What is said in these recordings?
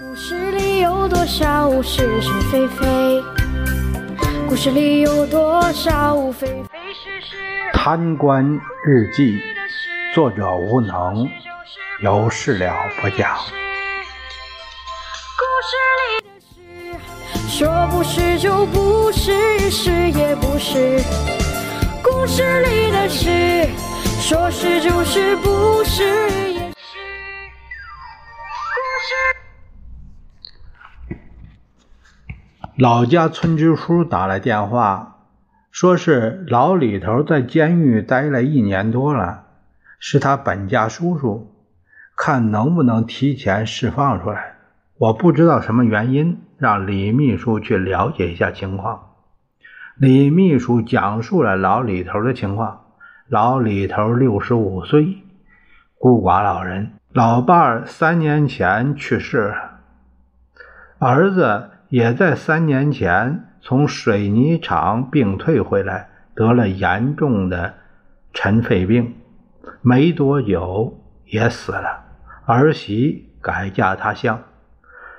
故事里有多少是是非非？故事里有多少非非是是？贪官日记，作者无能，有事了不讲。故事里的事，说不是就不是，是也不是。故事里的事，说是就是，不是老家村支书打来电话，说是老李头在监狱待了一年多了，是他本家叔叔，看能不能提前释放出来。我不知道什么原因，让李秘书去了解一下情况。李秘书讲述了老李头的情况。老李头六十五岁，孤寡老人，老伴儿三年前去世，儿子。也在三年前从水泥厂病退回来，得了严重的尘肺病，没多久也死了。儿媳改嫁他乡，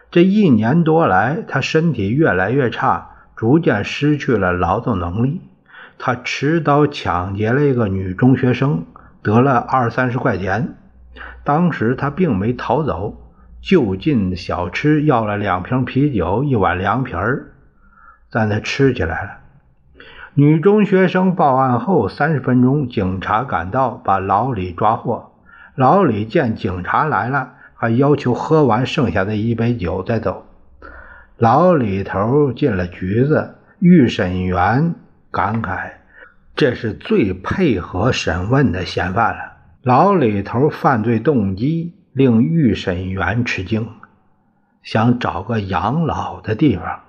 这一年多来，他身体越来越差，逐渐失去了劳动能力。他持刀抢劫了一个女中学生，得了二三十块钱。当时他并没逃走。就近小吃要了两瓶啤酒，一碗凉皮儿，在那吃起来了。女中学生报案后三十分钟，警察赶到，把老李抓获。老李见警察来了，还要求喝完剩下的一杯酒再走。老李头进了局子，预审员感慨：“这是最配合审问的嫌犯了。”老李头犯罪动机。令预审员吃惊，想找个养老的地方。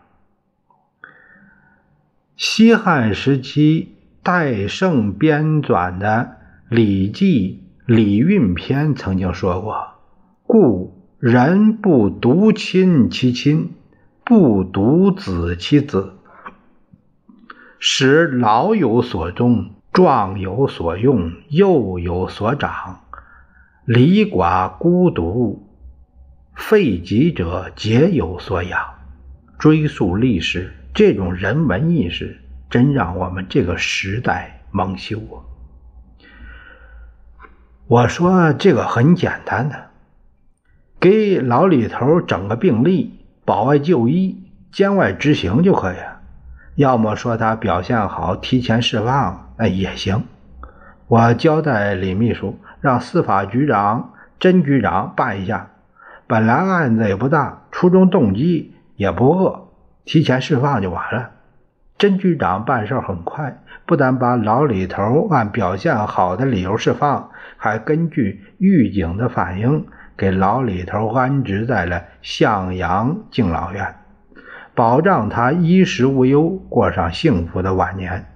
西汉时期，戴胜编纂的《礼记·礼运篇》曾经说过：“故人不独亲其亲，不独子其子，使老有所终，壮有所用，幼有所长。”离寡孤独废疾者皆有所养。追溯历史，这种人文意识真让我们这个时代蒙羞啊！我说这个很简单的，给老李头整个病历，保外就医、监外执行就可以了。要么说他表现好，提前释放，哎也行。我交代李秘书。让司法局长甄局长办一下。本来案子也不大，初中动机也不恶，提前释放就完了。甄局长办事很快，不但把老李头按表现好的理由释放，还根据狱警的反映，给老李头安置在了向阳敬老院，保障他衣食无忧，过上幸福的晚年。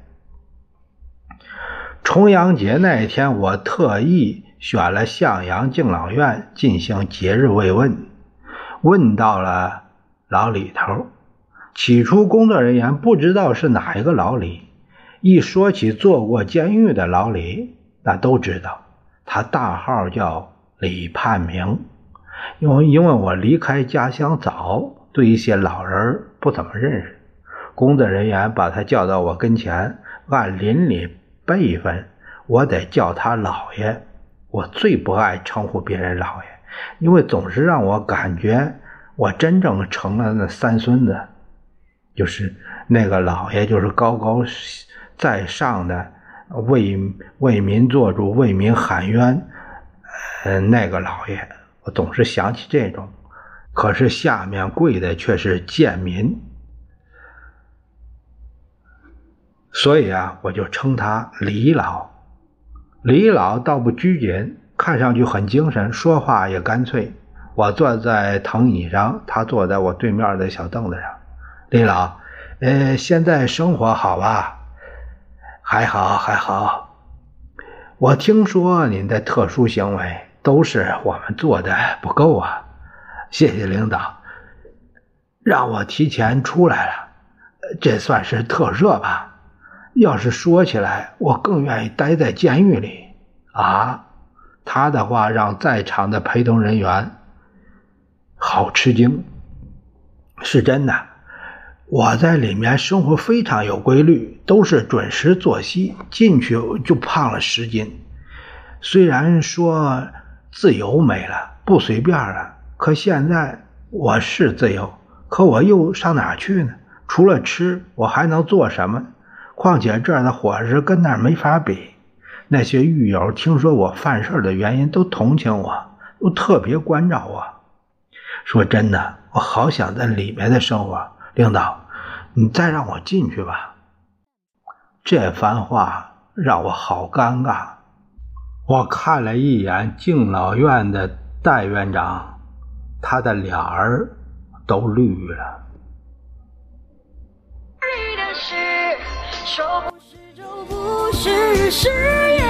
重阳节那一天，我特意选了向阳敬老院进行节日慰问，问到了老李头。起初，工作人员不知道是哪一个老李。一说起做过监狱的老李，那都知道，他大号叫李盼明。因为因为我离开家乡早，对一些老人不怎么认识。工作人员把他叫到我跟前，按邻里。辈分，我得叫他老爷。我最不爱称呼别人老爷，因为总是让我感觉我真正成了那三孙子，就是那个老爷，就是高高在上的为为民做主、为民喊冤，呃，那个老爷，我总是想起这种。可是下面跪的却是贱民。所以啊，我就称他李老。李老倒不拘谨，看上去很精神，说话也干脆。我坐在藤椅上，他坐在我对面的小凳子上。李老，呃，现在生活好吧？还好，还好。我听说您的特殊行为都是我们做的不够啊。谢谢领导，让我提前出来了，这算是特赦吧。要是说起来，我更愿意待在监狱里啊！他的话让在场的陪同人员好吃惊。是真的，我在里面生活非常有规律，都是准时作息，进去就胖了十斤。虽然说自由没了，不随便了，可现在我是自由，可我又上哪去呢？除了吃，我还能做什么？况且这儿的伙食跟那儿没法比。那些狱友听说我犯事的原因，都同情我，都特别关照我。说真的，我好想在里面的生活。领导，你再让我进去吧。这番话让我好尴尬。我看了一眼敬老院的戴院长，他的脸儿都绿了。说不是就不是，是也。